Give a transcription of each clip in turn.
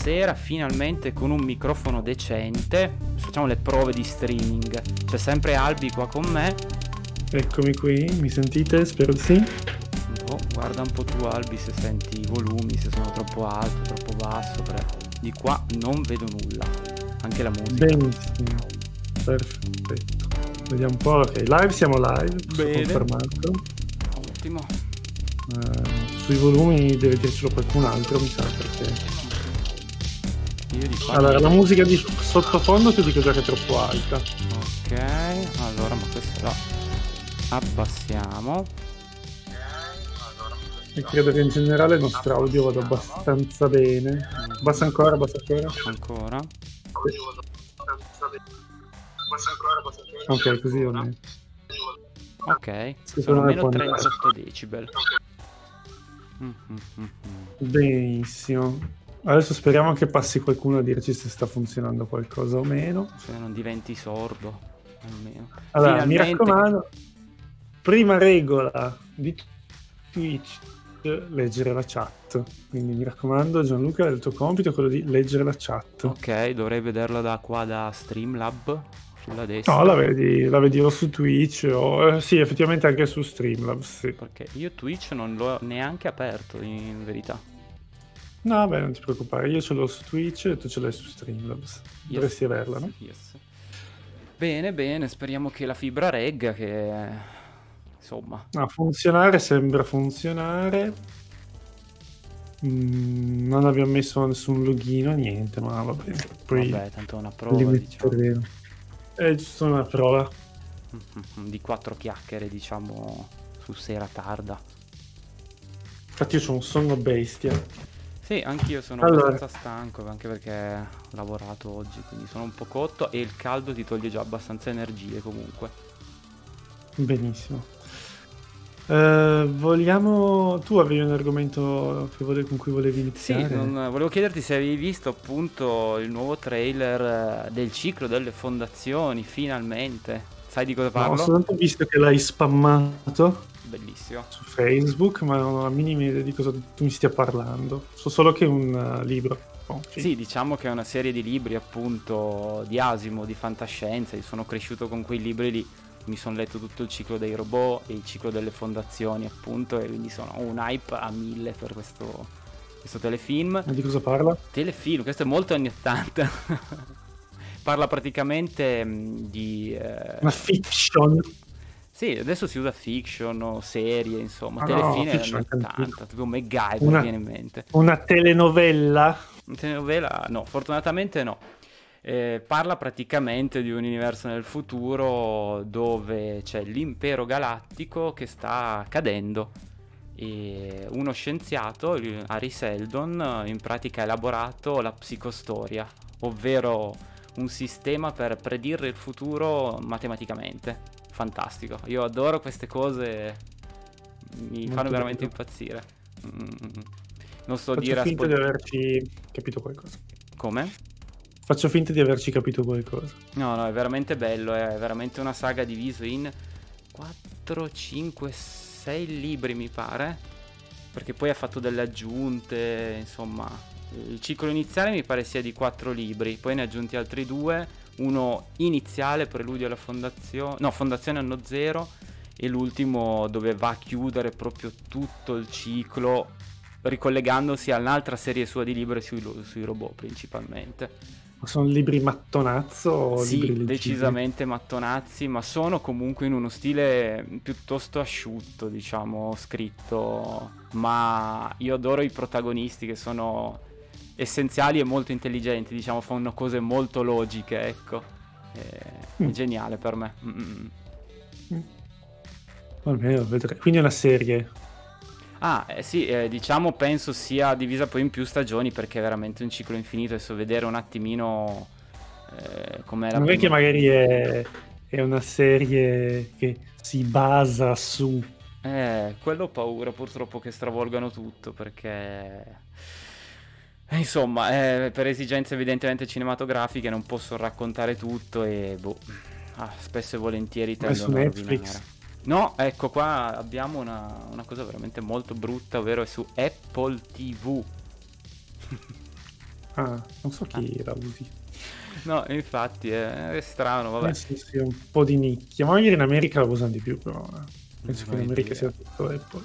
stasera finalmente con un microfono decente. Facciamo le prove di streaming. C'è sempre Albi qua con me. Eccomi qui, mi sentite? Spero di sì. Oh, guarda un po' tu Albi se senti i volumi, se sono troppo alto, troppo basso. Perché di qua non vedo nulla. Anche la musica. Benissimo. Perfetto. Vediamo un po'. Ok, live siamo live. Bene. Confermato. Ottimo. Uh, sui volumi deve dircelo qualcun altro, mi sa, perché... Di qua Allora, la musica di sottofondo ti dico già che è troppo alta. Ok, allora ma questa la abbassiamo. E credo che in generale il nostro audio vada abbastanza bene. Basta ancora, basta ancora. Ancora. Ok, così va bene. Ok, Sì, sono meno nel 38 decibel. Mm, mm, mm, mm. Benissimo. Adesso speriamo che passi qualcuno a dirci se sta funzionando qualcosa o meno. Se non diventi sordo, almeno. Allora, mi Finalmente- raccomando, prima regola di Twitch, leggere la chat. Quindi mi raccomando, Gianluca, il tuo compito è quello di leggere la chat. Ok, dovrei vederla da qua da Streamlab sulla destra. No, la vedi, la vedi o su Twitch o eh, sì, effettivamente anche su Streamlabs. Sì. Perché io Twitch non l'ho neanche aperto in verità. No, vabbè, non ti preoccupare, io ce l'ho su Twitch e tu ce l'hai su Streamlabs. Yes. Dovresti averla, no? Yes. Bene, bene, speriamo che la fibra regga, che insomma. No, funzionare sembra funzionare. Mm, non abbiamo messo nessun login, niente, ma va bene. Poi Vabbè, tanto è una prova, diciamo. È giusto una prova. Mhm, Di quattro chiacchiere, diciamo, su sera tarda. Infatti io ho un sonno bestia. Sì, anch'io sono Allora. abbastanza stanco, anche perché ho lavorato oggi, quindi sono un po' cotto e il caldo ti toglie già abbastanza energie comunque. Benissimo. Eh, vogliamo... Tu avevi un argomento che vole- con cui volevi Sì, iniziare? non- volevo chiederti se avevi visto appunto il nuovo trailer eh, del ciclo delle fondazioni, finalmente. Sai di cosa No, ho parlo? soltanto visto che l'hai spammato Bellissimo. su Facebook, ma non ho la minima idea di cosa tu mi stia parlando. So solo che è un eh, libro. Oh, sì. Sì, diciamo che è una serie di libri appunto di Asimo, di fantascienza. Io sono cresciuto con quei libri lì. Mi sono letto tutto il ciclo dei robot e il ciclo delle fondazioni, appunto, e quindi sono un hype a mille per questo, questo telefilm. Ma di cosa parla? Telefilm, questo è molto anni 80. Parla praticamente mh, di. eh, Una fiction. Sì, adesso si usa fiction o serie, insomma. Ah, telefilm no, anni è 80, antico. tipo MacGyver Una- viene in mente. Una telenovela. Una telenovela? No, fortunatamente no. Eh, parla praticamente di un universo nel futuro dove c'è l'impero galattico che sta cadendo e uno scienziato, Harry Seldon, in pratica ha elaborato la psicostoria, ovvero un sistema per predire il futuro matematicamente. Fantastico, io adoro queste cose, mi Molto fanno veramente bello. impazzire. Mm. Non so Faccio dire finta spo- di averci capito qualcosa. come? Faccio finta di averci capito qualcosa. No, no, è veramente bello, è veramente una saga diviso in 4, 5, 6 libri mi pare, perché poi ha fatto delle aggiunte, insomma, il ciclo iniziale mi pare sia di 4 libri, poi ne ha aggiunti altri due, uno iniziale, preludio alla fondazione, no, fondazione anno zero, e l'ultimo dove va a chiudere proprio tutto il ciclo, ricollegandosi a un'altra serie sua di libri sui, sui robot principalmente. Ma sono libri mattonazzo o Sì, libri decisamente mattonazzi, ma sono comunque in uno stile piuttosto asciutto, diciamo, scritto. Ma io adoro i protagonisti che sono essenziali e molto intelligenti, diciamo, fanno cose molto logiche, ecco. È, è Mm. geniale per me. Mm-mm. Va bene, lo vedrei. Quindi è una serie. Ah, eh, sì, eh, diciamo penso sia divisa poi in più stagioni perché è veramente un ciclo infinito. Adesso vedere un attimino eh, com'è la non è che magari è, è una serie che si basa su... Eh, quello ho paura purtroppo che stravolgano tutto perché... eh, Insomma, eh, per esigenze evidentemente cinematografiche non posso raccontare tutto e boh, ah, spesso e volentieri tendono a Netflix? rovinare. No, ecco qua abbiamo una, una cosa veramente molto brutta, ovvero è su Apple TV. Ah, non so chi ah. la usi. No, infatti è, è strano, vabbè. Eh sì, sì, un po' di nicchia. Ma magari in America la usano di più, però. Eh. Penso che in America sia tutto Apple.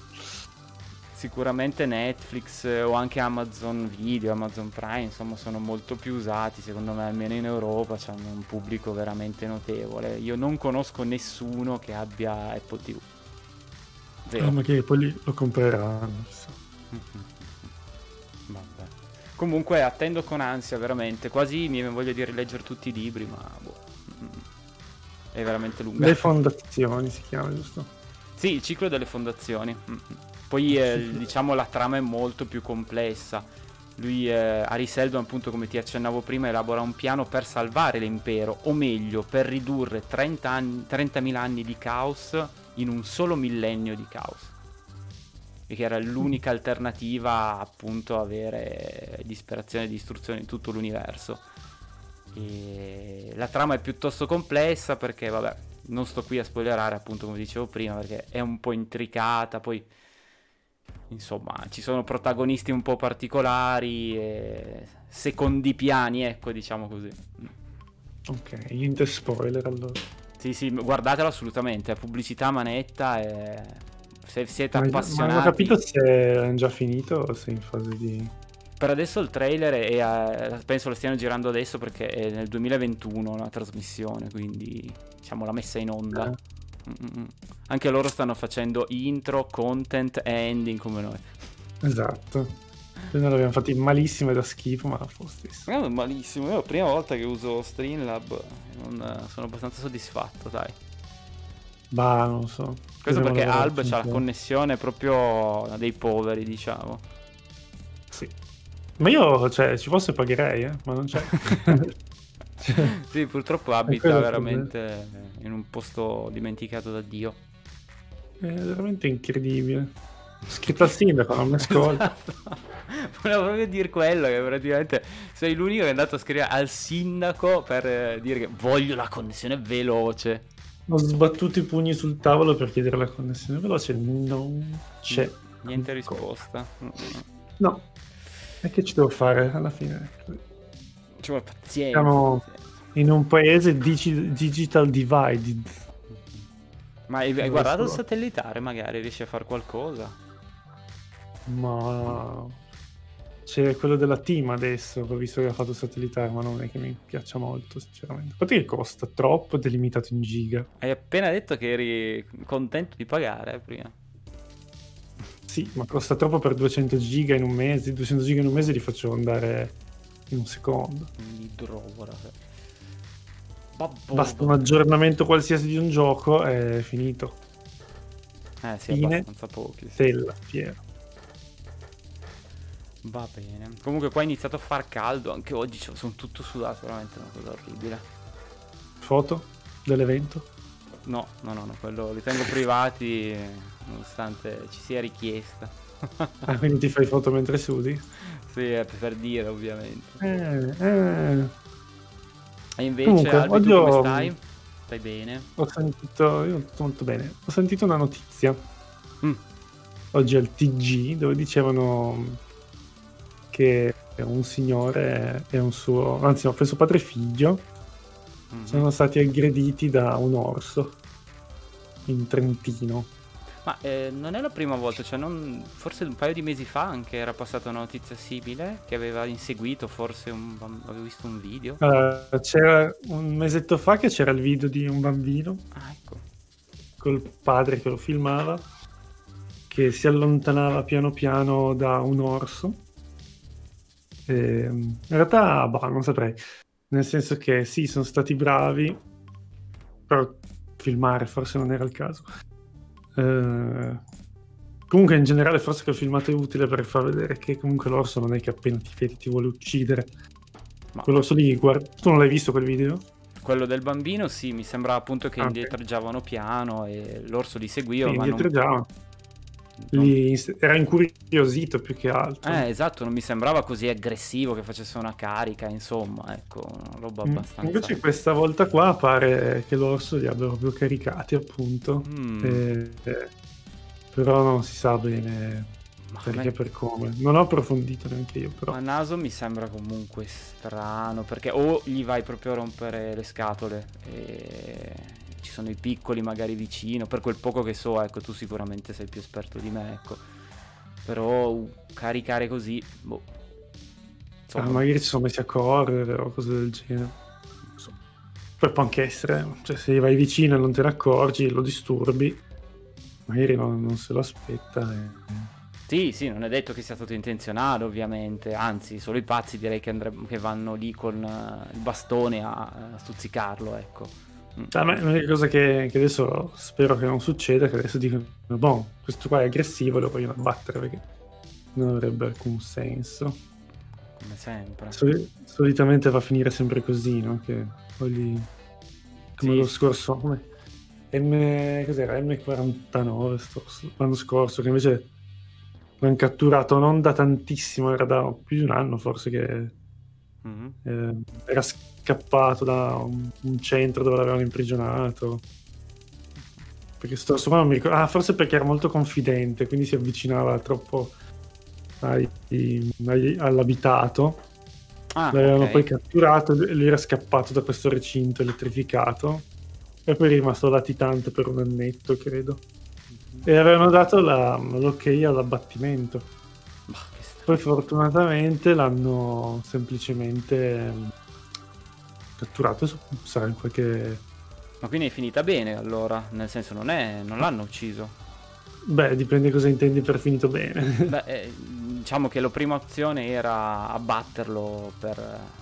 Sicuramente Netflix o anche Amazon Video, Amazon Prime, insomma, sono molto più usati, secondo me, almeno in Europa, hanno un pubblico veramente notevole. Io non conosco nessuno che abbia Apple TV. Zero. Ah, ma che poi lo compreranno. Vabbè. Comunque attendo con ansia, veramente. Quasi mi voglio di rileggere tutti i libri, ma boh. È veramente lunga. Le fondazioni si chiama, giusto? Sì, il ciclo delle fondazioni. Poi eh, diciamo la trama è molto più complessa. Lui, eh, Seldon, appunto come ti accennavo prima, elabora un piano per salvare l'impero, o meglio, per ridurre 30 anni, 30.000 anni di caos in un solo millennio di caos. Che era l'unica alternativa appunto a avere disperazione e distruzione in tutto l'universo. E la trama è piuttosto complessa perché, vabbè, non sto qui a spoilerare appunto come dicevo prima perché è un po' intricata, poi insomma ci sono protagonisti un po' particolari e secondi piani, ecco diciamo così. Ok, niente spoiler allora. Sì, sì, guardatelo assolutamente, è pubblicità manetta e se siete ma, appassionati... Ma non ho capito se è già finito o se è in fase di... Per adesso il trailer è, a, penso lo stiano girando adesso perché è nel 2021 la trasmissione, quindi diciamo la messa in onda. Eh. Anche loro stanno facendo intro, content e ending come noi. Esatto. Noi l'abbiamo fatti malissimo e da schifo, ma lo stesso. No, malissimo. Io è la prima volta che uso Streamlab non sono abbastanza soddisfatto, dai. Bah, non so. Questo perché Alb ha la connessione proprio dei poveri, diciamo. Sì. Ma io, cioè, ci fosse pagherei, eh, ma non c'è. sì, purtroppo abita veramente in un posto dimenticato da Dio. È veramente incredibile. Scritto al sindaco, non mi ascolta. Esatto. Volevo proprio dire quello, che praticamente sei l'unico che è andato a scrivere al sindaco per eh, dire che voglio la connessione veloce. Ho sbattuto i pugni sul tavolo per chiedere la connessione veloce, non c'è. Niente risposta. No. E che ci devo fare alla fine? Ci vuole pazienza. Siamo in un paese digi- digital divided. Ma hai, hai guardato il satellitare magari? Riesci a fare qualcosa? Ma c'è quello della team adesso, ho visto che ha fatto il satellitare, ma non è che mi piaccia molto, sinceramente. A parte che costa troppo ed è limitato in giga. Hai appena detto che eri contento di pagare eh, prima. Sì, ma costa troppo per 200 giga in un mese. 200 giga in un mese li faccio andare in un secondo. L'idrovora. Basta un aggiornamento qualsiasi di un gioco è finito. Eh sì, Fine, abbastanza pochi. Sì. Stella, fiero. Va bene. Comunque qua è iniziato a far caldo, anche oggi sono tutto sudato, veramente una cosa orribile. Foto dell'evento? No, no, no, no quello li tengo privati nonostante ci sia richiesta. ah, quindi ti fai foto mentre sudi? sì, è per dire ovviamente. Eh, eh. E invece, Comunque, Albi, oggi come stai? Stai bene? Ho sentito, io sto molto bene. Ho sentito una notizia mm. oggi al TG dove dicevano che un signore e un suo, anzi no, suo padre e figlio mm-hmm. sono stati aggrediti da un orso in Trentino. Ma eh, non è la prima volta, cioè non, forse un paio di mesi fa anche era passata una notizia simile che aveva inseguito forse un avevo visto un video. Uh, c'era un mesetto fa che c'era il video di un bambino ah, ecco. col padre che lo filmava che si allontanava piano piano da un orso. E, in realtà, bah, non saprei. Nel senso che sì, sono stati bravi, però filmare forse non era il caso. Eh, comunque in generale forse che il filmato è utile per far vedere che comunque l'orso non è che appena ti vedi ti vuole uccidere. Ma... Quell'orso lì, guarda, tu non l'hai visto quel video? Quello del bambino sì, mi sembrava appunto che ah, indietreggiavano piano e l'orso li seguiva. Sì, ma indietreggiavano. Non... Lì era incuriosito più che altro. Eh, esatto, non mi sembrava così aggressivo che facesse una carica, insomma, ecco, una roba mm, abbastanza... Invece questa volta qua pare che l'orso li abbia proprio caricati, appunto. Mm. E, eh, però non si sa bene Ma perché me- per come. Non ho approfondito neanche io, però. A naso mi sembra comunque strano perché o gli vai proprio a rompere le scatole e sono i piccoli magari vicino, per quel poco che so, ecco, tu sicuramente sei più esperto di me, ecco. Però uh, caricare così, boh. Ah, Insomma, magari ci sono messi a correre o cose del genere. So. Poi può anche essere, cioè se vai vicino e non te ne accorgi, lo disturbi, magari non, non se lo aspetta. e- Sì, sì, non è detto che sia stato intenzionale, ovviamente, anzi, solo i pazzi direi che, andre- che vanno lì con eh, il bastone a, a stuzzicarlo, ecco. Cioè, a me l'unica cosa che, che adesso spero che non succeda è che adesso dicono, boh, questo qua è aggressivo, lo vogliono abbattere perché non avrebbe alcun senso. Come sempre. Soli- solitamente va a finire sempre così, no? Che poi come Sì. lo scorso, come M, cos'era? M49 sto- l'anno scorso, che invece l'hanno catturato non da tantissimo, era da più di un anno forse che Mhm. eh, era scappato da un, un centro dove l'avevano imprigionato. Perché sto, qua non mi ricordo. Ah, forse perché era molto confidente, quindi si avvicinava troppo ai- ai- all'abitato. Ah, L'avevano ok. poi catturato e lui era scappato da questo recinto elettrificato. E poi è rimasto latitante per un annetto, credo. E avevano dato la- l'ok all'abbattimento. Poi fortunatamente l'hanno semplicemente ehm, catturato. Sarà in qualche. Ma quindi è finita bene allora, nel senso non, è, non l'hanno ucciso. Beh, dipende cosa intendi per finito bene. Beh, eh, diciamo che la prima opzione era abbatterlo per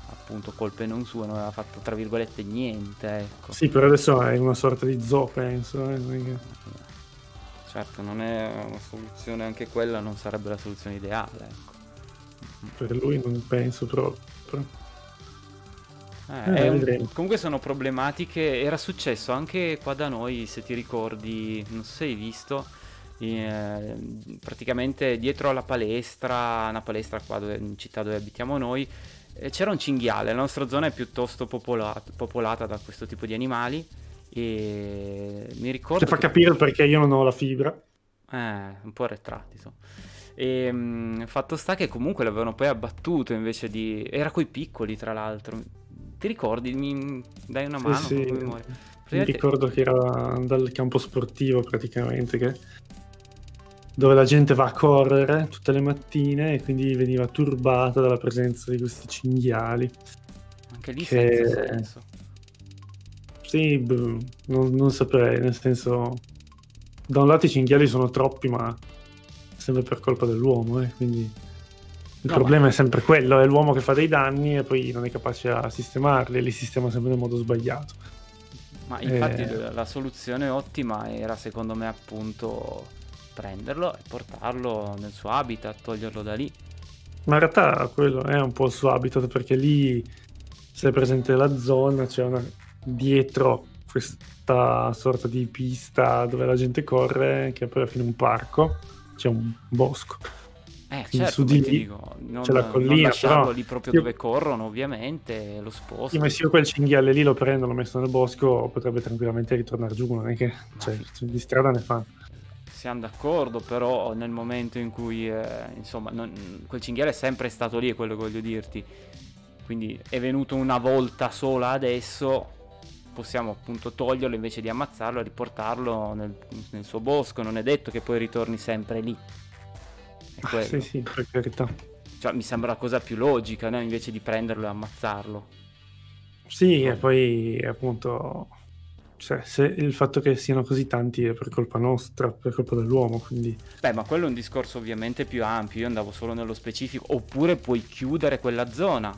appunto colpe non sue, non aveva fatto tra virgolette niente, ecco. sì, però adesso è una sorta di zoo, penso. eh, Certo, non è una soluzione, anche quella non sarebbe la soluzione ideale, ecco. Per lui non penso proprio. Eh, Eh, un- comunque sono problematiche. Era successo anche qua da noi, se ti ricordi, non so se hai visto. eh, praticamente dietro alla palestra, una palestra qua dove- in città dove abitiamo noi, eh, c'era un cinghiale. La nostra zona è piuttosto popolat- popolata da questo tipo di animali. E mi ricordo. Che fa che- capire perché io non ho la fibra. eh, un po' arretrati, insomma. E mh, fatto sta che comunque l'avevano poi abbattuto invece di... Era coi piccoli, tra l'altro. Ti ricordi? Mi dai una mano? Sì, sì. Praticamente- ricordo che era dal campo sportivo praticamente che dove la gente va a correre tutte le mattine e quindi veniva turbata dalla presenza di questi cinghiali. Anche lì che- senza senso. Sì, b- non, non saprei, nel senso da un lato i cinghiali sono troppi, ma sempre per colpa dell'uomo, eh, quindi il No, problema ma- è sempre quello, è l'uomo che fa dei danni e poi non è capace a sistemarli, li sistema sempre nel modo sbagliato. Ma infatti Eh. la- la soluzione ottima era secondo me appunto prenderlo e portarlo nel suo habitat, toglierlo da lì. Ma in realtà quello è un po' il suo habitat perché lì, se è presente la zona, c'è una dietro questa sorta di pista dove la gente corre, che è poi alla fine un parco, c'è un bosco. Eh, certo, su di lì non, c'è la non collina, lasciarlo però lì proprio io- dove corrono, ovviamente, lo sposto. Ma se io quel cinghiale lì lo prendo, l'ho messo nel bosco, potrebbe tranquillamente ritornare giù, non è che cioè, di strada ne fa. Siamo d'accordo, però nel momento in cui, eh, insomma, non- quel cinghiale è sempre stato lì, è quello che voglio dirti. Quindi è venuto una volta sola adesso, possiamo appunto toglierlo invece di ammazzarlo e riportarlo nel, nel suo bosco. Non è detto che poi ritorni sempre lì. Ah, sì, sì, per carità. Cioè, mi sembra la cosa più logica, no? Invece di prenderlo e ammazzarlo. Sì, e poi appunto, cioè, se il fatto che siano così tanti è per colpa nostra, per colpa dell'uomo, quindi Beh, ma quello è un discorso ovviamente più ampio, io andavo solo nello specifico, oppure puoi chiudere quella zona,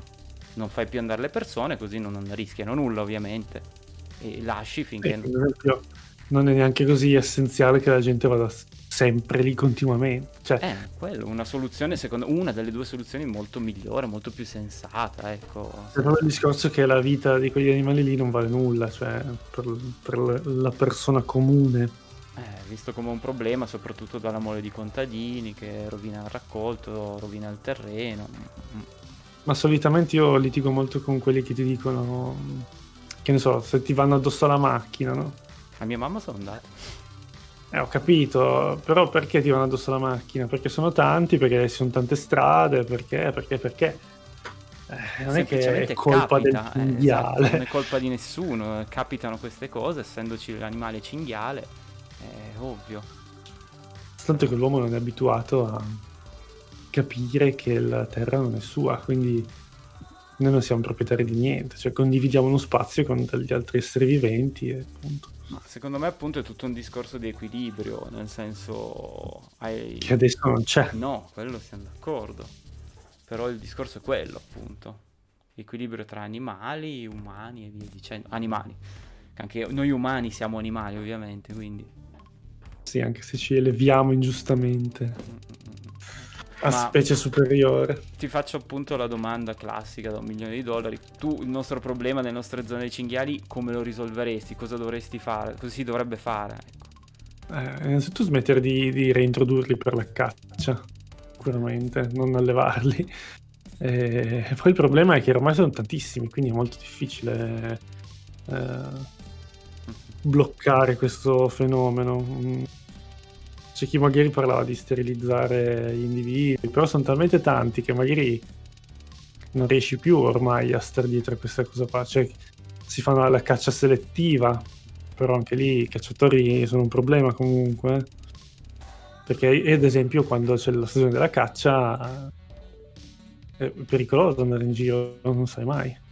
non fai più andare le persone, così non, non rischiano nulla ovviamente, e lasci finché... eh, non è neanche così essenziale che la gente vada sempre lì continuamente. Cioè, Eh, quello, una soluzione, secondo una delle due soluzioni molto migliore, molto più sensata, ecco. C'è proprio il discorso che la vita di quegli animali lì non vale nulla, cioè per, per la persona comune. Eh, visto come un problema, soprattutto dalla mole di contadini che rovina il raccolto, rovina il terreno. Mm. Ma solitamente io litigo molto con quelli che ti dicono, che ne so, se ti vanno addosso alla macchina, no? A mia mamma sono andato. Eh, ho capito, però perché ti vanno addosso la macchina? Perché sono tanti, perché ci sono tante strade, perché, perché, perché? Eh, non è che è colpa capita, del cinghiale. Eh, esatto, non è colpa di nessuno, eh, capitano queste cose, essendoci l'animale cinghiale, è ovvio. Tanto che l'uomo non è abituato a capire che la terra non è sua, quindi noi non siamo proprietari di niente, cioè condividiamo uno spazio con degli altri esseri viventi e appunto. Ma secondo me appunto è tutto un discorso di equilibrio, nel senso... Hai... Che adesso non c'è. No, quello siamo d'accordo. Però il discorso è quello appunto. Equilibrio tra animali, umani e via dicendo. Animali. Anche noi umani siamo animali ovviamente, quindi... Sì, anche se ci eleviamo ingiustamente. Mm-mm. A specie superiore. Ti faccio appunto la domanda classica da un milione di dollari. Tu il nostro problema nelle nostre zone dei cinghiali come lo risolveresti? Cosa dovresti fare? Cosa si dovrebbe fare? Ecco. Eh, innanzitutto smettere di, di reintrodurli per la caccia, sicuramente, non allevarli. E poi il problema è che ormai sono tantissimi, quindi è molto difficile eh, bloccare questo fenomeno. C'è chi magari parlava di sterilizzare gli individui, però sono talmente tanti che magari non riesci più ormai a stare dietro a questa cosa qua. Cioè, si fanno la caccia selettiva, però anche lì i cacciatori sono un problema comunque. Perché ad esempio quando c'è la stagione della caccia è pericoloso andare in giro, non sai mai.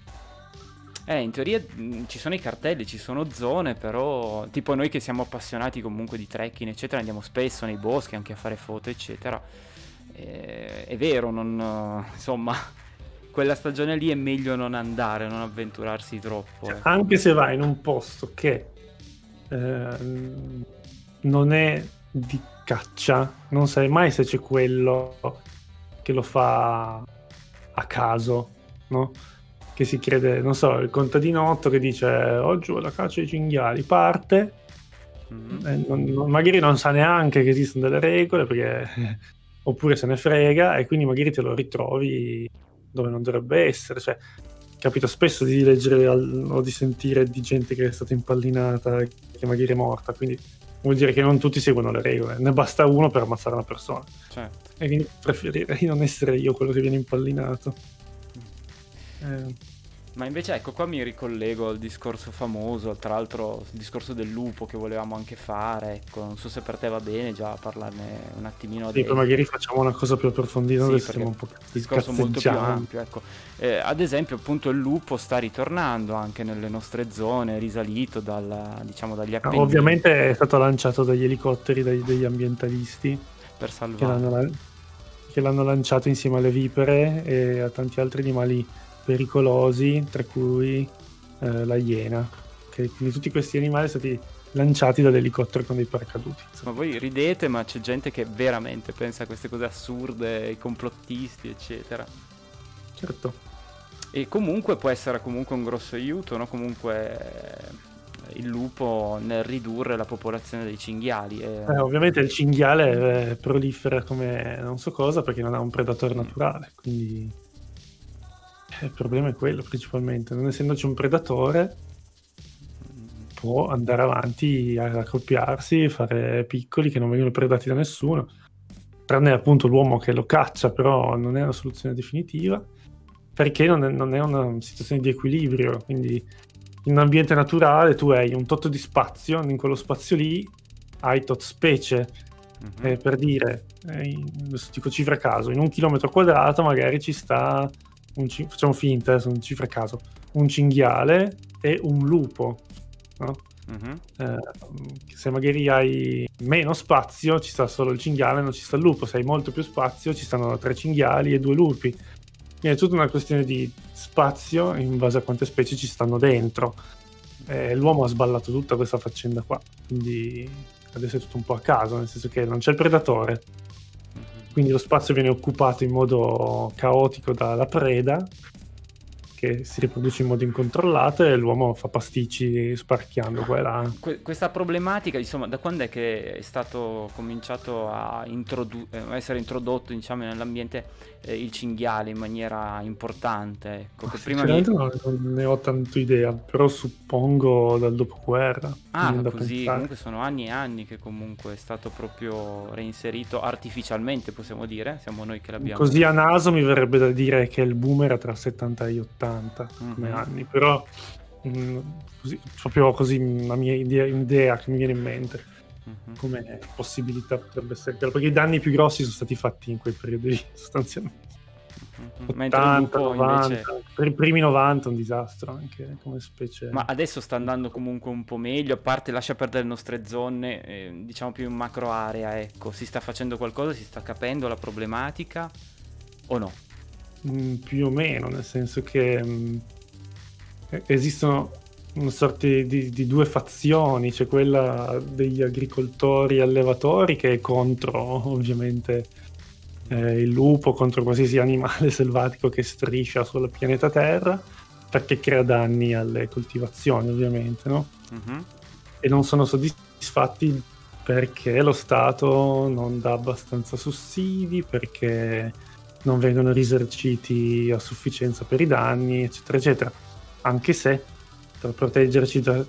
Eh, in teoria mh, ci sono i cartelli, ci sono zone, però tipo noi che siamo appassionati comunque di trekking, eccetera, andiamo spesso nei boschi anche a fare foto, eccetera. Eh, è vero, non, eh, insomma, quella stagione lì è meglio non andare, non avventurarsi troppo. Ecco. anche se vai in un posto che ehm, non è di caccia, non sai mai se c'è quello che lo fa a caso, no? Che si crede, non so, il contadinotto che dice oggi ho la caccia ai cinghiali, parte, Mhm. eh, non- non- magari non sa neanche che esistono delle regole, perché, oppure se ne frega, e quindi magari te lo ritrovi dove non dovrebbe essere. Cioè, capita spesso di leggere al- o di sentire di gente che è stata impallinata, che magari è morta, quindi vuol dire che non tutti seguono le regole, ne basta uno per ammazzare una persona. Certo. E quindi preferirei non essere io quello che viene impallinato. Eh, Ma invece ecco qua mi ricollego al discorso famoso, tra l'altro il discorso del lupo che volevamo anche fare, ecco, non so se per te va bene già parlarne un attimino sì, poi adesso. magari facciamo una cosa più approfondita, Sì, siamo un po' discorso molto più ampio, ecco. Eh, ad esempio, appunto, il lupo sta ritornando anche nelle nostre zone, è risalito dalla, diciamo, dagli Ah, Appennini Ovviamente è stato lanciato dagli elicotteri dai- degli ambientalisti per che salvare. l'hanno, la- che l'hanno lanciato insieme alle vipere e a tanti altri animali pericolosi, tra cui eh, la iena. Che- quindi tutti questi animali sono stati lanciati dall'elicottero con dei paracaduti. Ma voi ridete, ma c'è gente che veramente pensa a queste cose assurde, i complottisti, eccetera. Certo. E comunque può essere comunque un grosso aiuto, no? Comunque eh, il lupo nel ridurre la popolazione dei cinghiali. e- Eh, ovviamente il cinghiale eh, prolifera come non so cosa perché non ha un predatore naturale, quindi eh, il problema è quello principalmente. Non essendoci un predatore, può andare avanti a accoppiarsi, fare piccoli che non vengono predati da nessuno, tranne appunto l'uomo che lo caccia, però non è una soluzione definitiva, perché non è, non è una situazione di equilibrio, quindi in un ambiente naturale tu hai un tot di spazio, in quello spazio lì hai tot specie, Mhm. eh, per dire, eh, in- dico cifra a caso, in un chilometro quadrato magari ci sta, ci- facciamo finta, sono cifre a caso, un cinghiale e un lupo, no? Mhm. Eh, se magari hai meno spazio ci sta solo il cinghiale, non ci sta il lupo, se hai molto più spazio ci stanno tre cinghiali e due lupi. Quindi è tutta una questione di spazio in base a quante specie ci stanno dentro. Eh, l'uomo ha sballato tutta questa faccenda qua, quindi adesso è tutto un po' a caso, nel senso che non c'è il predatore. Quindi lo spazio viene occupato in modo caotico dalla preda, che si riproduce in modo incontrollato e l'uomo fa pasticci sparchiando qua e là. Que- questa problematica, insomma, da quando è che è stato cominciato a, introdu- a eh, essere introdotto diciamo, nell'ambiente eh, il cinghiale in maniera importante? Ecco, che prima mi... non ne ho tanto idea, però suppongo dal dopoguerra. Ah, così, pensare. comunque sono anni e anni che comunque è stato proprio reinserito artificialmente, possiamo dire, siamo noi che l'abbiamo. Così a naso mi verrebbe da dire che il boom era tra 70 e 80 mm-hmm. come anni, però mh, mm, così, proprio così la mia idea, idea che mi viene in mente mm-hmm. come possibilità potrebbe essere perché i danni più grossi sono stati fatti in quei periodi sostanzialmente. Mm-hmm. 80, 90, invece... per i primi 90 un disastro anche come specie. Ma adesso sta andando comunque un po' meglio, a parte lascia perdere le nostre zone, eh, diciamo più in macro area, ecco, si sta facendo qualcosa, si sta capendo la problematica o no? Mm, più o meno, nel senso che mm, esistono una sorta di, di, due fazioni, c'è quella degli agricoltori allevatori che è contro ovviamente eh, il lupo, contro qualsiasi animale selvatico che striscia sul pianeta Terra, perché crea danni alle coltivazioni ovviamente, no? Mm-hmm. E non sono soddisfatti perché lo Stato non dà abbastanza sussidi, perché non vengono risarciti a sufficienza per i danni, eccetera, eccetera. Anche se per proteggerci da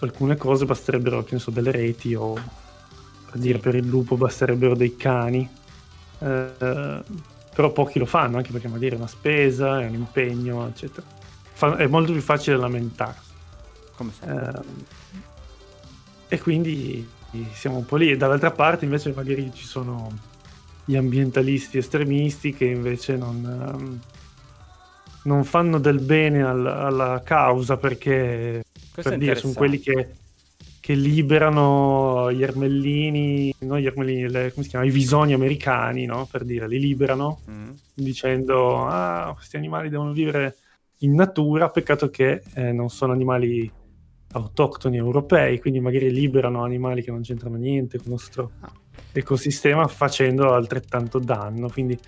alcune cose basterebbero, che ne so, delle reti o per dire per il lupo basterebbero dei cani. Eh, però pochi lo fanno, anche perché magari è una spesa, è un impegno, eccetera. Fa- è molto più facile lamentarsi. Come sempre. Eh, e quindi siamo un po' lì. E dall'altra parte invece magari ci sono gli ambientalisti estremisti che invece non, um, non fanno del bene al, alla causa perché per dire, sono quelli che, che, liberano gli ermellini, no, gli ermellini le, come si chiama, i visoni americani, no? per dire, li liberano mm. dicendo ah, questi animali devono vivere in natura, peccato che eh, non sono animali autoctoni europei, quindi magari liberano animali che non c'entrano niente con il nostro ah ecosistema facendo altrettanto danno. Quindi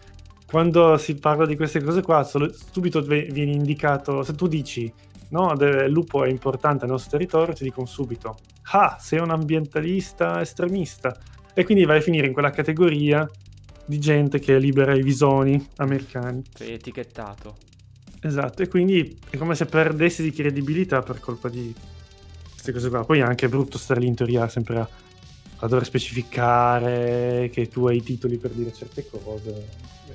quando si parla di queste cose qua, subito viene indicato, se tu dici no, il lupo è importante nel nostro territorio, ti dicono subito, ah, sei un ambientalista estremista. E quindi vai a finire in quella categoria di gente che libera i visoni americani. Sei etichettato. Esatto, e quindi è come se perdessi di credibilità per colpa di queste cose qua. Poi è anche brutto stare lì in teoria sempre a a dover specificare che tu hai i titoli per dire certe cose,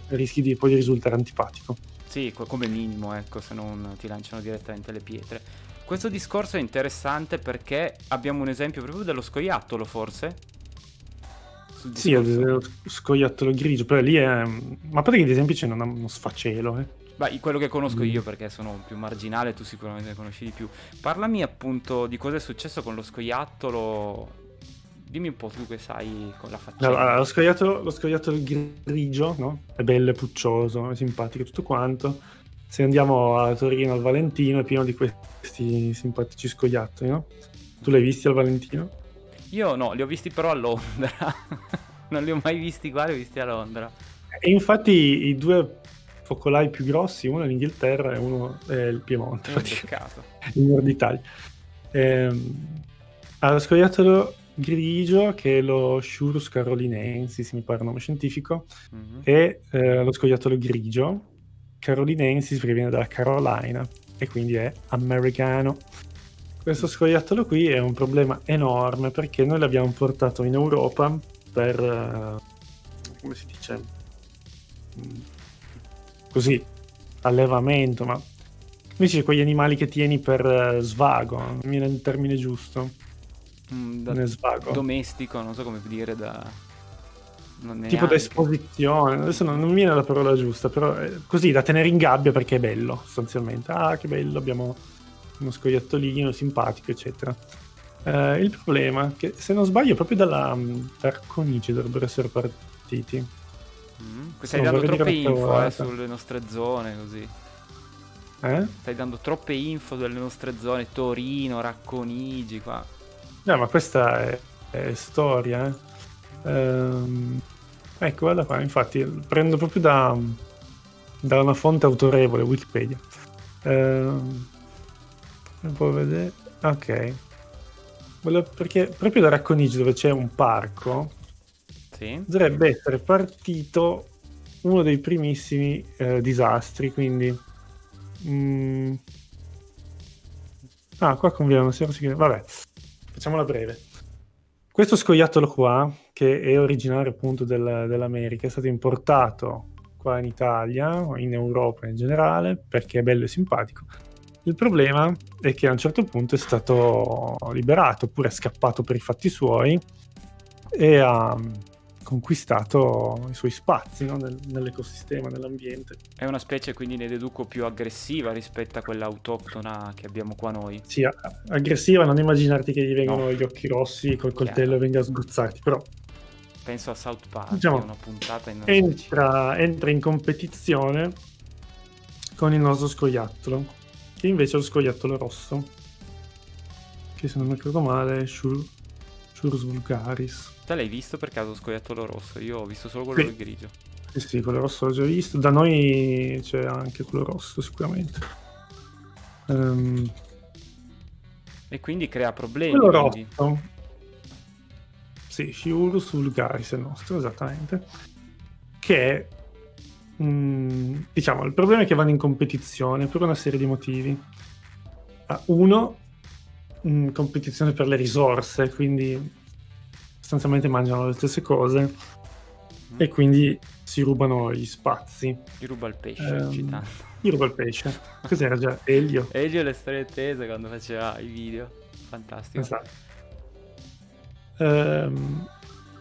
rischi di poi risultare antipatico. Sì, come minimo, ecco, se non ti lanciano direttamente le pietre. Questo discorso è interessante perché abbiamo un esempio proprio dello scoiattolo, forse? Sì, lo scoiattolo grigio, però lì è... Ma poi che ad esempio c'è uno sfacelo, eh. Beh, quello che conosco mm. io perché sono più marginale, tu sicuramente ne conosci di più. Parlami appunto di cosa è successo con lo scoiattolo Dimmi un po' tu che sai con la faccia. Allora, lo scoiattolo, lo scoiattolo grigio, no? È bello, è puccioso, è simpatico tutto quanto. Se andiamo a Torino al Valentino è pieno di questi simpatici scoiattoli, no? Tu li hai visti al Valentino? Io no, li ho visti però a Londra. non li ho mai visti qua, li ho visti a Londra. E infatti i due focolai più grossi, uno è l'Inghilterra e uno è il Piemonte. È il nord d'Italia. Ehm, allora, scoiattolo grigio che è lo Shurus carolinensis, mi pare il nome scientifico, mm-hmm. e eh, lo scoiattolo grigio carolinensis perché viene dalla Carolina e quindi è americano. Questo scoiattolo qui è un problema enorme perché noi l'abbiamo portato in Europa per, uh, come si dice, mm, così, allevamento, ma invece quegli animali che tieni per uh, svago, non mi viene il termine giusto da domestico, non so come dire, da... tipo da esposizione, adesso non, non mi viene la parola giusta, però così da tenere in gabbia perché è bello, sostanzialmente. Ah, che bello, abbiamo uno scoiattolino simpatico, eccetera. Uh, il problema è che, se non sbaglio, proprio dalla Tarconici dovrebbero essere partiti. Mm, stai dando troppe info eh, sulle nostre zone, così. Eh? Stai dando troppe info delle nostre zone, Torino, Racconigi, qua. No, ma questa è, è storia. Eh. Ehm, ecco, guarda qua, infatti prendo proprio da, da una fonte autorevole, Wikipedia. Ehm, un po' vedere. Ok. Volevo- perché proprio da Racconigi dove c'è un parco Sì. dovrebbe essere partito uno dei primissimi eh, disastri, quindi... mm, Ah, qua conviene, non si si- Vabbè, facciamola breve. Questo scoiattolo qua, che è originario appunto del- dell'America, è stato importato qua in Italia, in Europa in generale, perché è bello e simpatico. Il problema è che a un certo punto è stato liberato, oppure è scappato per i fatti suoi e ha conquistato i suoi spazi no, nel- nell'ecosistema, nell'ambiente. È una specie quindi ne deduco più aggressiva rispetto a quella autoctona che abbiamo qua noi. Sì, aggressiva, non immaginarti che gli vengono No. gli occhi rossi col Chiaro. coltello e venga a sgozzarti, però Penso a South Park, Diciamo, una puntata in entra, entra in competizione con il nostro scoiattolo, che invece è lo scoiattolo rosso, che se non mi ricordo male è Shur- Shurus vulgaris. Te l'hai visto per caso scoiattolo rosso? Io ho visto solo quello Sì. grigio. Sì, sì, quello rosso l'ho già visto. Da noi c'è anche quello rosso, sicuramente. Ehm, E quindi crea problemi. quello quindi. rosso. Sì, Shiurus vulgaris è il nostro, esattamente. Che è... mm, diciamo, il problema è che vanno in competizione per una serie di motivi. Ah, Uno, mm, competizione per le risorse, quindi sostanzialmente mangiano le stesse cose Mm. e quindi si rubano gli spazi. Ti ruba il pesce, Ehm, citando. Io rubo il pesce. Cos'era già? Elio. Elio le storie tese quando faceva i video. Fantastico. Esatto. Ehm,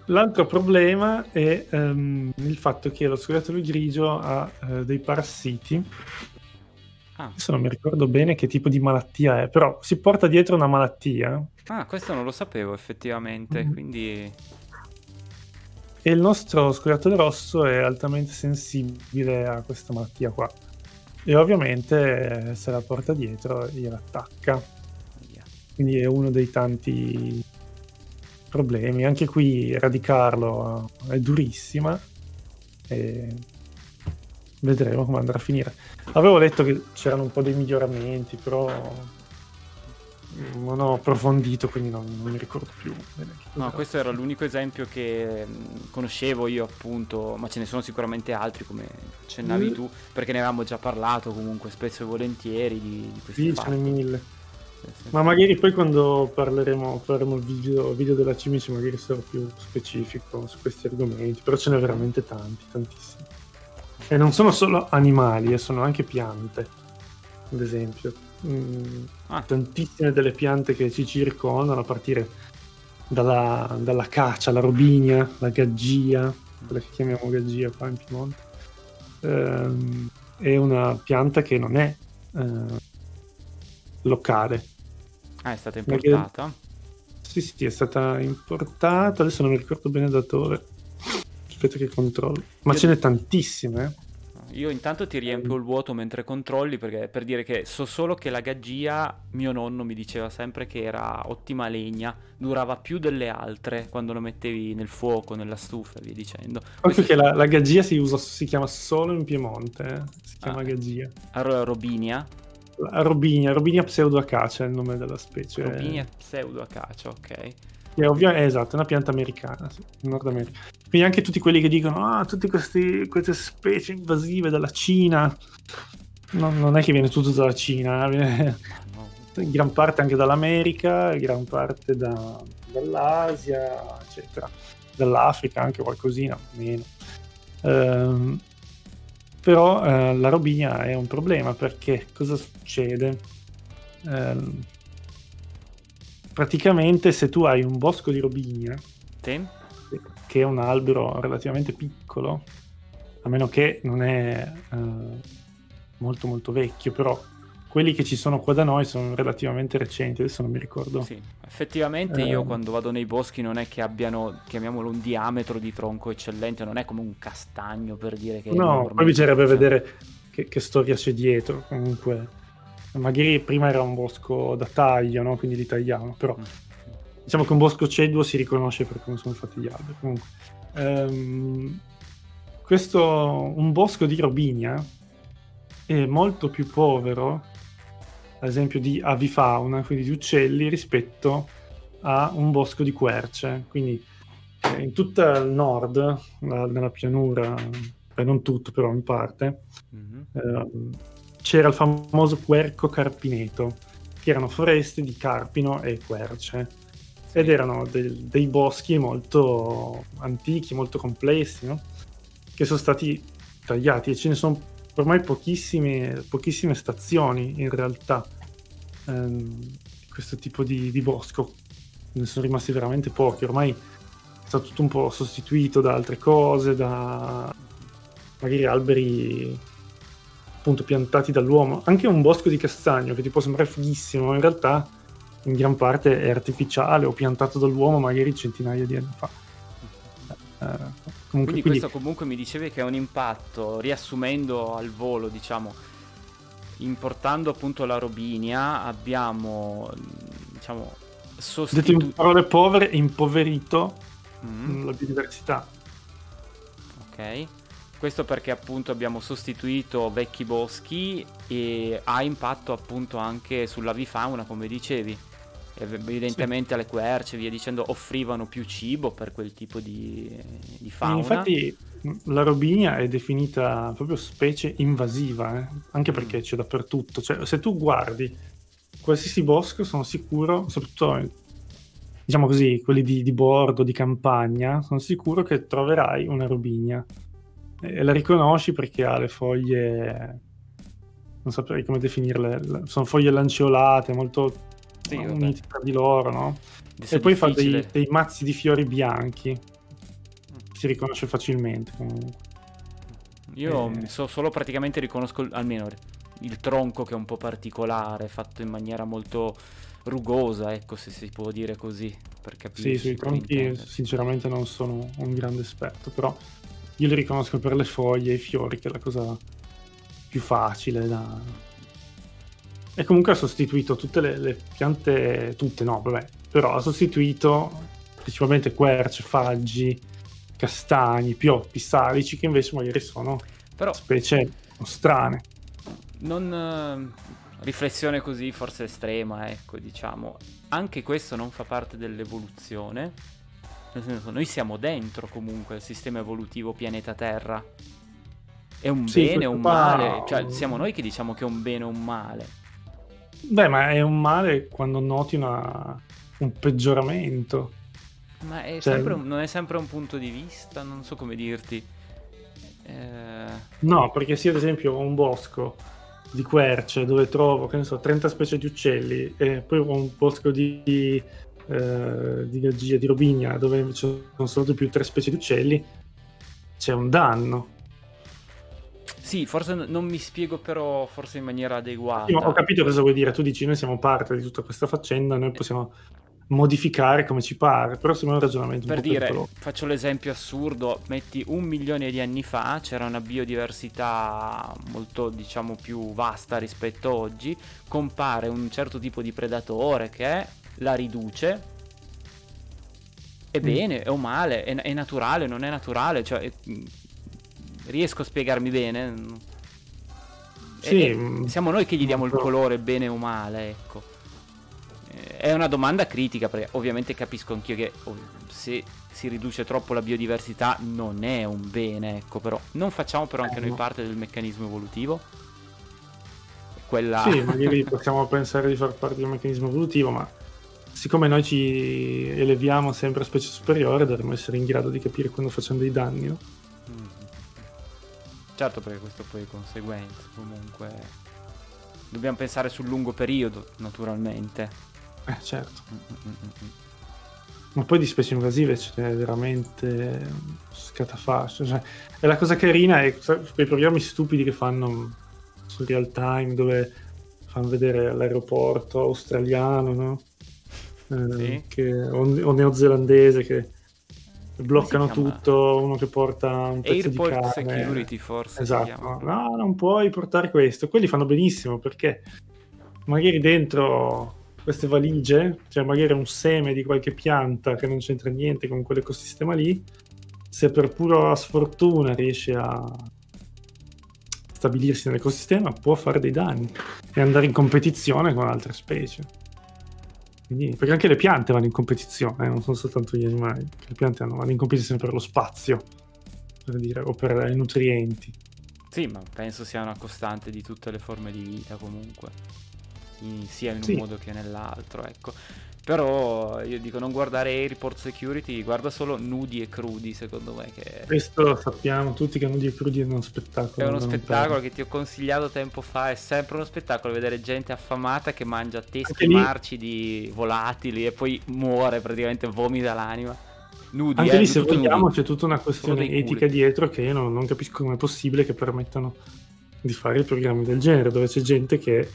l'altro problema è ehm, il fatto che lo scoiattolo grigio ha eh, dei parassiti. Ah. Adesso non mi ricordo bene che tipo di malattia è, però si porta dietro una malattia Ah, questo non lo sapevo effettivamente, Mm. quindi e il nostro scoiattolo rosso è altamente sensibile a questa malattia qua. E ovviamente eh, se la porta dietro gliela attacca. quindi è uno dei tanti problemi. Anche qui eradicarlo è durissima e vedremo come andrà a finire. Avevo letto che c'erano un po' dei miglioramenti, però non ho approfondito, quindi non, non mi ricordo più. bene No, questo era l'unico esempio che conoscevo io appunto, ma ce ne sono sicuramente altri come accennavi Mm. tu, perché ne avevamo già parlato comunque spesso e volentieri di, di questi Sì, ce ne fatti. mille. Sì, sì. Ma magari poi quando parleremo, faremo il video, video della cimice, magari sarò più specifico su questi argomenti, però ce n'è veramente tanti, tantissimi. E non sono solo animali, eh, sono anche piante, ad esempio. Mm, Ah. Tantissime delle piante che ci circondano, a partire dalla, dalla cacia, la robinia, la gaggia, quella che chiamiamo gaggia qua in Piemonte. Ehm, è una pianta che non è eh, locale, Ah, è stata Perché- importata? sì, sì, è stata importata, adesso non mi ricordo bene da dove. Aspetta che controllo. Ma Io- ce n'è tantissime. eh? Io intanto ti riempio il vuoto mentre controlli perché per dire che so solo che la gaggia, mio nonno mi diceva sempre che era ottima legna, durava più delle altre quando lo mettevi nel fuoco, nella stufa via dicendo. Questo che la, la gaggia si usa, si chiama solo in Piemonte, eh? si chiama Ah. gaggia. è Robinia, La Robinia, Robinia pseudoacacia è il nome della specie. Robinia pseudoacacia, ok. Che ovvio- è esatto, è una pianta americana, sì, in Nord America. Quindi anche tutti quelli che dicono, ah, tutte queste specie invasive dalla Cina, no, non è che viene tutto dalla Cina, eh, viene in gran parte anche dall'America, in gran parte da- dall'Asia, eccetera. Dall'Africa anche qualcosina, meno. Ehm, però eh, la robinia è un problema perché cosa succede? Ehm, praticamente se tu hai un bosco di robinia, Te? Che è un albero relativamente piccolo, a meno che non è eh, molto molto vecchio, però quelli che ci sono qua da noi sono relativamente recenti, adesso non mi ricordo. Sì, effettivamente io Ehm. quando vado nei boschi non è che abbiano, chiamiamolo un diametro di tronco eccellente, non è come un castagno per dire che... No, poi bisognerebbe vedere che, che storia c'è dietro. Comunque, magari prima era un bosco da taglio, no? quindi li tagliamo, però Mm. Diciamo che un bosco ceduo si riconosce per come sono fatti gli alberi. Comunque, ehm, questo, un bosco di robinia è molto più povero ad esempio, di avifauna, quindi di uccelli, rispetto a un bosco di querce. Quindi eh, in tutto il nord, nella pianura, beh, non tutto, però in parte, mm-hmm. eh, c'era il famoso querco carpineto, che erano foreste di carpino e querce. Ed erano de- dei boschi molto antichi, molto complessi, no? che sono stati tagliati e ce ne sono ormai pochissime, pochissime stazioni in realtà. Ehm, questo tipo di, di, bosco. Ne sono rimasti veramente pochi. Ormai è stato tutto un po' sostituito da altre cose da magari alberi appunto piantati dall'uomo. Anche un bosco di castagno che ti può sembrare fighissimo ma in realtà in gran parte è artificiale o piantato dall'uomo magari centinaia di anni fa eh, Comunque, quindi, quindi, questo comunque mi dicevi che è un impatto, riassumendo al volo, diciamo, importando appunto la Robinia, abbiamo, diciamo, sostituito... Detto in parole povere, impoverito mm. la biodiversità. Ok. Questo perché appunto abbiamo sostituito vecchi boschi e ha impatto appunto anche sull'avifauna, come dicevi evidentemente sì. alle querce via dicendo offrivano più cibo per quel tipo di, di fauna. Infatti la robinia è definita proprio specie invasiva, eh? anche mm. perché c'è dappertutto. Cioè, se tu guardi qualsiasi bosco, sono sicuro, soprattutto diciamo così, quelli di, di bordo, di campagna, sono sicuro che troverai una robinia. E la riconosci perché ha le foglie non saprei come definirle, sono foglie lanceolate, molto sì, no? uniti tra di loro, no? e poi fa dei, dei, mazzi di fiori bianchi. Mm. Si riconosce facilmente comunque. Io e... so solo praticamente riconosco almeno il tronco che è un po' particolare, fatto in maniera molto rugosa, ecco se si può dire così. Per capire sì, sui tronchi sinceramente non sono un grande esperto, però io li riconosco per le foglie e i fiori, che è la cosa più facile da, e comunque ha sostituito tutte le, le piante, tutte no, vabbè, però ha sostituito principalmente querce, faggi, castagni, pioppi, salici, che invece magari sono però, specie strane. Non uh, riflessione così forse estrema, ecco, diciamo. Anche questo non fa parte dell'evoluzione. Nel senso, noi siamo dentro comunque il sistema evolutivo pianeta Terra. È un sì, bene o un male? Cioè, siamo noi che diciamo che è un bene o un male. Beh, ma è un male quando noti una, un peggioramento. Ma è cioè... un, non è sempre un punto di vista, non so come dirti. Eh... No, perché se ad esempio ho un bosco di querce dove trovo, che ne so, 30 specie di uccelli e poi ho un bosco di, eh, di gaggia, di robigna dove invece sono solo più tre specie di uccelli, c'è un danno. Sì, forse non mi spiego però forse in maniera adeguata. Sì, ho capito cosa vuoi dire, tu dici noi siamo parte di tutta questa faccenda, noi possiamo modificare come ci pare, però sembra un ragionamento per un dire, pericoloso. faccio l'esempio assurdo, metti un milione di anni fa c'era una biodiversità molto diciamo più vasta rispetto a oggi, compare un certo tipo di predatore che la riduce, è mm. bene, è o male, è, è naturale, non è naturale, cioè è, riesco a spiegarmi bene? Sì, e, siamo noi che gli diamo il colore bene o male, ecco. È una domanda critica perché ovviamente capisco anch'io che se si riduce troppo la biodiversità non è un bene, ecco, però non facciamo però anche eh, noi no. parte del meccanismo evolutivo. Quella... Sì, magari possiamo pensare di far parte del meccanismo evolutivo, ma siccome noi ci eleviamo sempre a specie superiore, dovremmo essere in grado di capire quando facciamo dei danni, no? Mm. Certo perché questo poi è conseguenza, comunque dobbiamo pensare sul lungo periodo, naturalmente. Eh, certo. Mm-mm-mm. Ma poi di specie invasive c'è veramente scatafascio. Cioè, e la cosa carina è quei programmi stupidi che fanno su real time dove fanno vedere l'aeroporto australiano, no? Eh, sì. che, o, o neozelandese che bloccano tutto, uno che porta un pezzo Airport di carne. security forse. Esatto, no, non puoi portare questo. Quelli fanno benissimo perché magari dentro queste valigie c'è magari un seme di qualche pianta che non c'entra niente con quell'ecosistema lì, se per pura sfortuna riesce a stabilirsi nell'ecosistema può fare dei danni. e andare in competizione con altre specie. Quindi, perché anche le piante vanno in competizione, eh, non sono soltanto gli animali. Le piante vanno in competizione per lo spazio, per dire, o per i nutrienti. Sì, ma penso sia una costante di tutte le forme di vita comunque, in, sia in un Sì. modo che nell'altro, ecco. Però io dico non guardare Airport Security, guarda solo nudi e crudi, secondo me, che Questo sappiamo tutti che Nudi e Crudi è uno spettacolo. è uno spettacolo che ti ho consigliato tempo fa, è sempre uno spettacolo vedere gente affamata che mangia teschi lì- marcidi, volatili e poi muore praticamente, vomita l'anima. Nudi, Anche eh, lì, se tutti nudi. vogliamo, c'è tutta una questione etica dietro che io non, non capisco come è possibile che permettano di fare programmi del genere, dove c'è gente che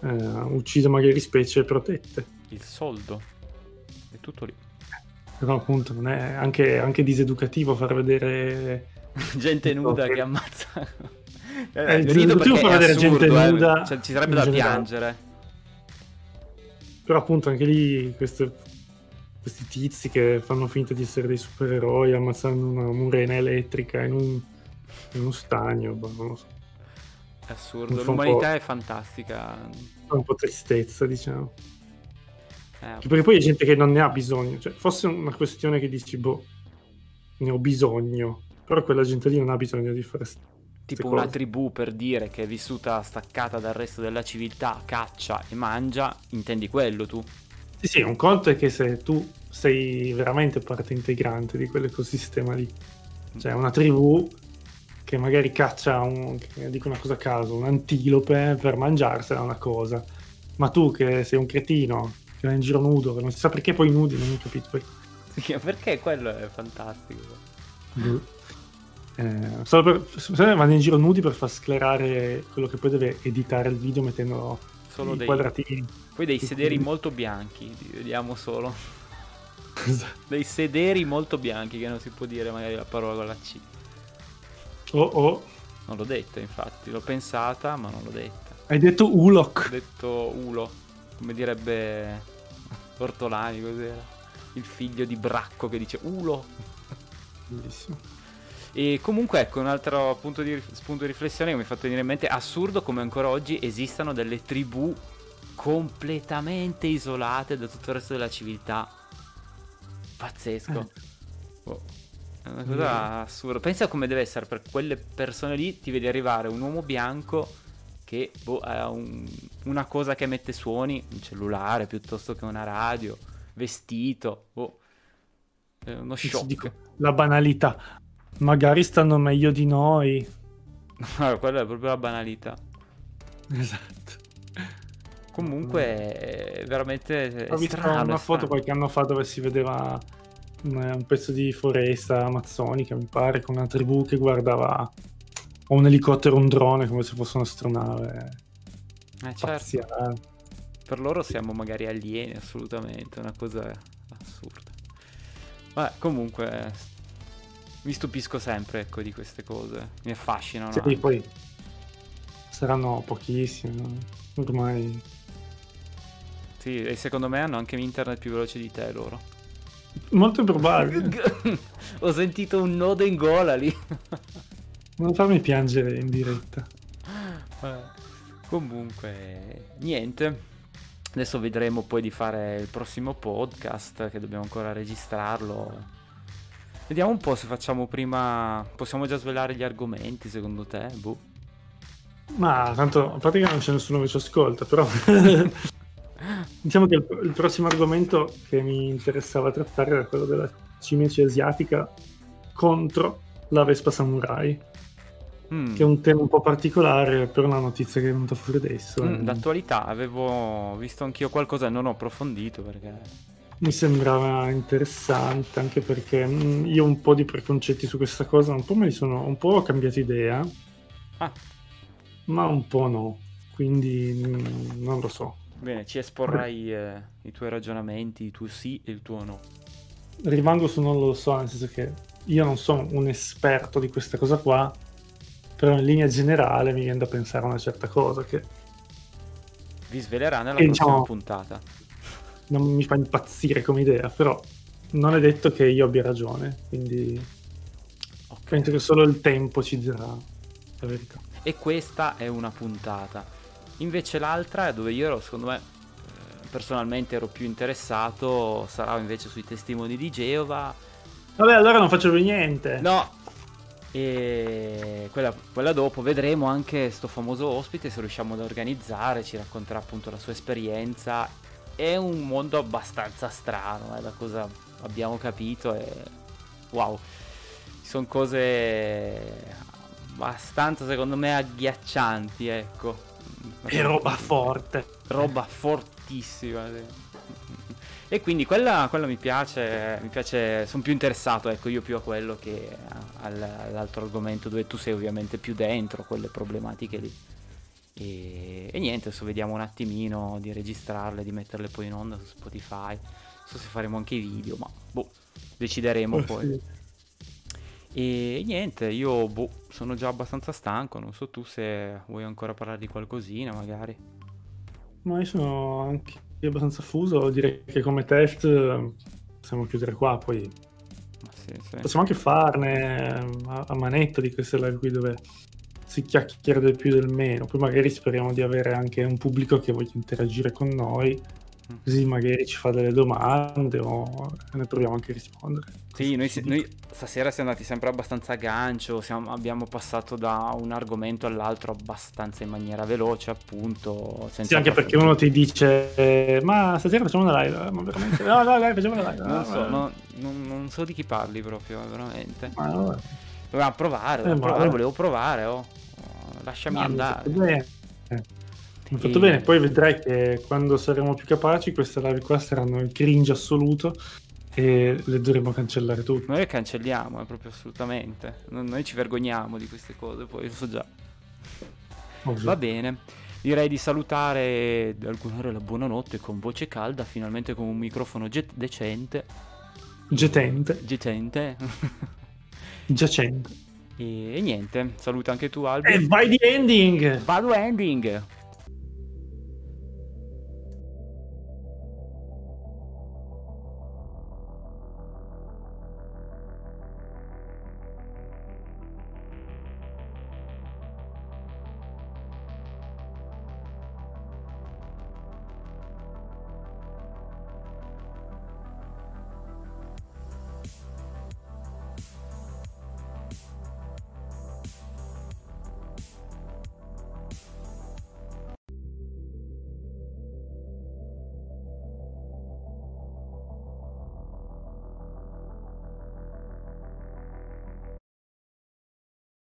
eh, uccide magari specie protette. Il soldo. È tutto lì. Però appunto non è anche, anche diseducativo far vedere... gente nuda che ammazza. Eh, Eh, rido perché fa è vedere assurdo, gente eh. nuda Cioè, ci sarebbe da generale. piangere. Però appunto anche lì queste- questi tizi che fanno finta di essere dei supereroi ammazzando una murena elettrica in un, in uno stagno, boh, non lo so. È assurdo. L'umanità è fantastica. Fa un po' tristezza, diciamo. Eh, Perché poi c'è gente che non ne ha bisogno. Cioè, fosse una questione che dici, boh, ne ho bisogno. Però quella gente lì non ha bisogno di fare... tipo una tribù per dire che è vissuta staccata dal resto della civiltà, caccia e mangia, intendi quello tu? Sì, sì, un conto è che se tu sei veramente parte integrante di quell'ecosistema lì. Cioè, una tribù che magari caccia, un, dico una cosa a caso, un antilope per mangiarsela una cosa. Ma tu che sei un cretino, che va in giro nudo, che non si sa perché poi nudi, non ho capito. Poi, Sì, perché quello è fantastico. boh. Eh, solo per, vanno in giro nudi per far sclerare quello che poi deve editare il video mettendo Solo dei, quadratini. poi dei sederi molto bianchi, vediamo solo. Dei sederi molto bianchi, che non si può dire magari la parola con la C. oh, oh, Non l'ho detta, infatti, l'ho pensata, ma non l'ho detta. hai detto Ho Ulok. detto Ulo, come direbbe Ortolani, cos'era? Il figlio di Bracco che dice Ulo. Bellissimo. E comunque ecco un altro punto di, spunto di riflessione che mi ha fatto venire in mente, assurdo come ancora oggi esistano delle tribù completamente isolate da tutto il resto della civiltà. Pazzesco. Eh. Boh, È una cosa assurda. Pensa come deve essere per quelle persone lì, ti vedi arrivare un uomo bianco che boh, ha un- una cosa che emette suoni, un cellulare piuttosto che una radio, vestito, boh. È uno shock. dico, la banalità. Magari stanno meglio di noi. Quella è proprio la banalità. Esatto. Comunque, è veramente Ho visto strano, una è foto strano. qualche anno fa dove si vedeva un, pezzo di foresta amazzonica, mi pare, con una tribù che guardava o un elicottero o un drone come se fosse un'astronave Eh, certo, spaziale. per loro siamo magari alieni, assolutamente, una cosa assurda. Vabbè, comunque, eh, mi stupisco sempre, ecco, di queste cose. Mi affascinano. Sì, poi saranno pochissimi, no? ormai. Sì, e secondo me hanno anche internet più veloce di te loro. Molto probabile. Ho sentito un nodo in gola lì. non farmi piangere in diretta. Vabbè. Comunque, niente. Adesso vedremo poi di fare il prossimo podcast che dobbiamo ancora registrarlo. Vediamo un po' se facciamo prima. Possiamo già svelare gli argomenti secondo te? Boh. Ma tanto, a che non c'è nessuno che ci ascolta, però diciamo che il, il prossimo argomento che mi interessava trattare era quello della cimice asiatica contro la Vespa Samurai, Mm. che è un tema un po' particolare per una notizia che è venuta fuori adesso. Mm, eh. d'attualità avevo visto anch'io qualcosa, non ho approfondito perché. Mi sembrava interessante anche perché mm, io un po' di preconcetti su questa cosa, un po' me li sono, un po' ho cambiato idea, Ah, ma un po' no, quindi mm, non lo so. Bene, ci esporrai eh, i tuoi ragionamenti, il tuo sì e il tuo no. rimango su non lo so, nel senso che io non sono un esperto di questa cosa qua, però in linea generale mi viene da pensare a una certa cosa che Vi svelerà nella E prossima diciamo- puntata. non mi fa impazzire come idea, però non è detto che io abbia ragione, quindi Ok. penso che solo il tempo ci dirà la verità. E questa è una puntata. Invece l'altra, dove io ero, secondo me, eh, personalmente ero più interessato, sarà invece sui testimoni di Geova. Vabbè, allora non faccio più niente. No, e quella, quella, dopo vedremo anche sto famoso ospite se riusciamo ad organizzare, ci racconterà appunto la sua esperienza. È un mondo abbastanza strano, eh, da cosa abbiamo capito. E... Wow, ci sono cose abbastanza secondo me agghiaccianti, ecco. E roba forte. Roba fortissima. E quindi quella, quella mi piace, mi piace, sono più interessato, ecco, io più a quello che all'altro argomento dove tu sei ovviamente più dentro quelle problematiche lì. E, e, niente, adesso vediamo un attimino di registrarle, di metterle poi in onda su Spotify. Non so se faremo anche i video, ma boh, decideremo oh, poi. Sì. E niente, io boh, sono già abbastanza stanco, non so tu se vuoi ancora parlare di qualcosina magari. Ma io sono anche abbastanza fuso, direi che come test possiamo chiudere qua, poi sì, sì. possiamo anche farne a, a manetta di queste live qui dove si chiacchiera del più del meno, poi magari speriamo di avere anche un pubblico che voglia interagire con noi così magari ci fa delle domande o ne proviamo anche a rispondere. Sì, noi, noi, stasera siamo andati sempre abbastanza a gancio, siamo, abbiamo passato da un argomento all'altro abbastanza in maniera veloce, appunto. sì, anche perché uno ti dice, ma stasera facciamo una live, ma veramente? No, no, dai, facciamo una live. Non, so, no, non, non, so di chi parli proprio, veramente. Ma no, Dovevamo provare, eh, provare volevo provare, oh. lasciami no, andare. Mi fatto e... bene, poi vedrai che quando saremo più capaci queste live qua saranno il cringe assoluto e le dovremo cancellare tutte. Noi le cancelliamo, eh, proprio assolutamente. Noi ci vergogniamo di queste cose, poi lo so già. Ovvio. Va bene. Direi di salutare alcune la buonanotte con voce calda, finalmente con un microfono get- decente. Getente. Getente. Giacente. E, e niente, saluta anche tu Albi. E vai di ending! Vado ending!